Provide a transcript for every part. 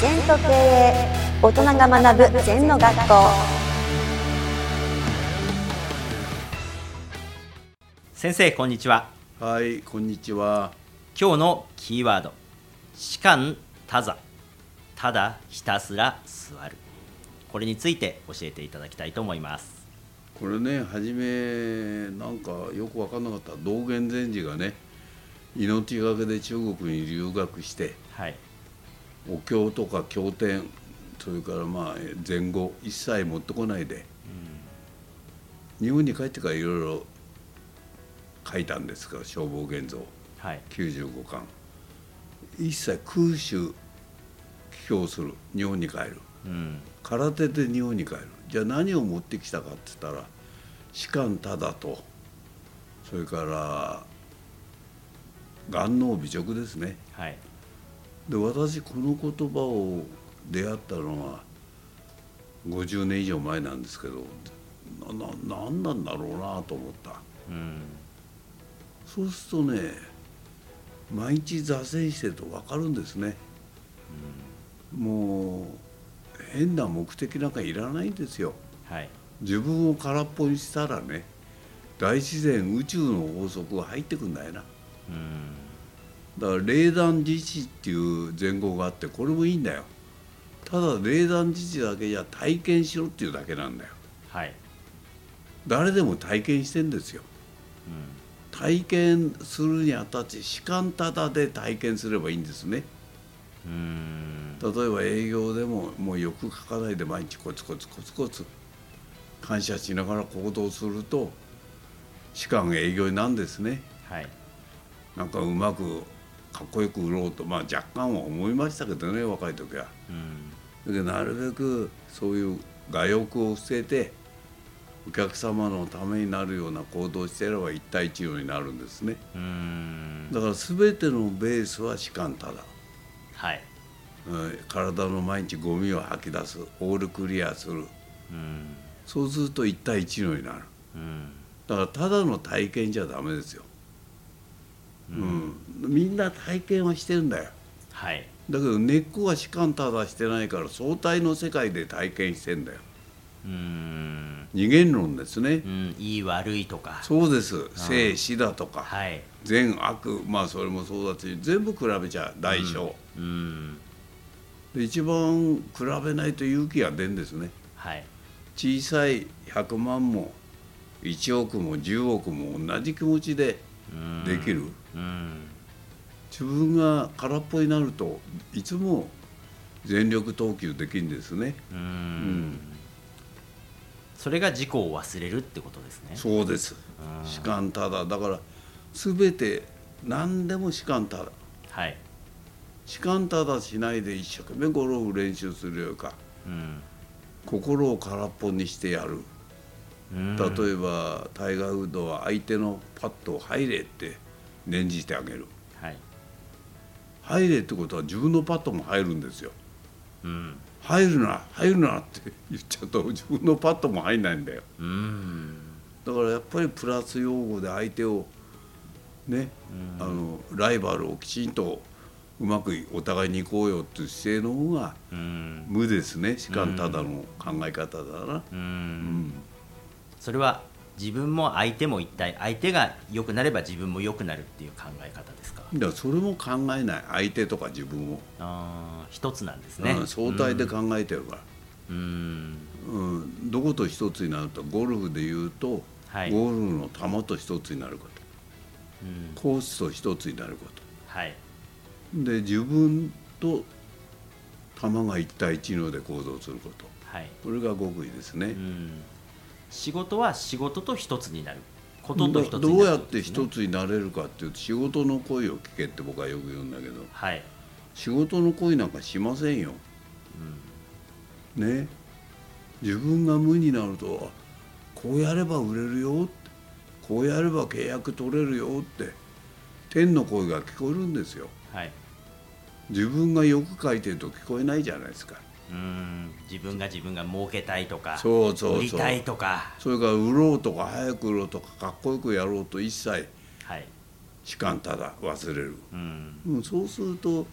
全と経営大人が学ぶ全の学校。先生こんにちは。はい、こんにちは。今日のキーワード。士官多座ただひたすら座る。これについて教えていただきたいと思います。これね、初めなんかよく分かんなかった。道元禅師がね、命がけで中国に留学して、はいお経とか経典、それからまあ前後一切持ってこないで、日本に帰ってからいろいろ書いたんですから、消防現像。はい。95巻。一切空襲帰郷する。日本に帰る。うん。空手で日本に帰る。じゃあ何を持ってきたかって言ったら士官ただとそれから眼能美直ですね。はいで私この言葉を出会ったのは50年以上前なんですけどなな何なんだろうなと思った。うん。そうするとね毎日座禅してると分かるんですね、もう変な目的なんかいらないんですよ。はい。自分を空っぽにしたらね大自然宇宙の法則が入ってくんだよな。うんだから霊断自治っていう前後があってこれもいいんだよ。ただ霊断自治だけじゃ体験しろっていうだけなんだよ。はい。誰でも体験してんですよ。体験するにあたって士官ただで体験すればいいんですね。うん。例えば営業でももう欲書かないで毎日コツコツコツコツ感謝しながら行動すると士官営業になんですね。はい。なんかうまくかっこよく売ろうとまあ若干は思いましたけどね若い時は。うん。だけどなるべくそういう我欲を捨ててお客様のためになるような行動をしていれば一対一様になるんですね。うん。だから全てのベースは士官ただはい。うん。体の毎日ゴミを吐き出すオールクリアする。うん。そうすると一対一のになる。うん。だからただの体験じゃダメですよ、うん。みんな体験はしてるんだよ。はい。だけど根っこは士官ただしてないから相対の世界で体験してんだよ。うん。二元論ですね。うん。いい悪いとか。そうです。生死だとか。はい。善悪。まあそれもそうだし全部比べちゃう大小、うん。で一番比べないと勇気が出んですね。はい。小さい100万も1億も10億も同じ気持ちでうんできる、うん。自分が空っぽになるといつも全力投球できるんですね、ううん。んそれが自己を忘れるってことですね。そうです。うん。士官ただ。だから全て何でも士官ただ。はい。士官ただしないで一生懸命ゴルフ練習するよりかうん。心を空っぽにしてやる。うん例えばタイガー・ウッドは相手のパットを入れって念じてあげる。はい。入れってことは自分のパットも入るんですよ。うん。入るな入るなって 言っちゃうと自分のパットも入んないんだよ。うん。だからやっぱりプラス用語で相手をね、あのライバルをきちんとうまくお互いに行こうよっていう姿勢の方がうん。無ですね。士官ただの考え方だな、ううんんそれは自分も相手も一体相手が良くなれば自分も良くなるっていう考え方ですか？だからそれも考えない。相手とか自分を、あー一つなんですね。うん相対で考えてるから、うん。うん。どこと一つになるとゴルフでいうと、はい。ゴルフの球と一つになること。うん。コースと一つになるこはい。とで自分と球が一対一ので行動すること。はい。これが極意ですね、うん仕事は仕事と一つになる。ことと一つになるどうやって一つになれるかっていうと仕事の声を聞けって僕はよく言うんだけど。はい。仕事の声なんかしませんよ、ね。自分が無になるとあこうやれば売れるよって。こうやれば契約取れるよって。天の声が聞こえるんですよ。はい。自分がよく書いてると聞こえないじゃないですかうん自分が自分が儲けたいとかそうそうそう。売りたいとか。それから売ろうとか早く売ろうとかかっこよくやろうと一切はい。士官ただ忘れる、うん。うん、そうすると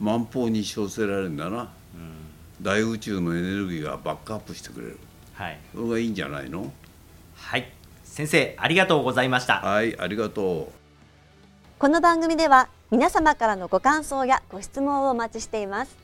万法に生せられるんだな。大宇宙のエネルギーがバックアップしてくれる。はい。それがいいんじゃないの？はい。先生ありがとうございました。はいありがとう。この番組では皆様からのご感想やご質問をお待ちしています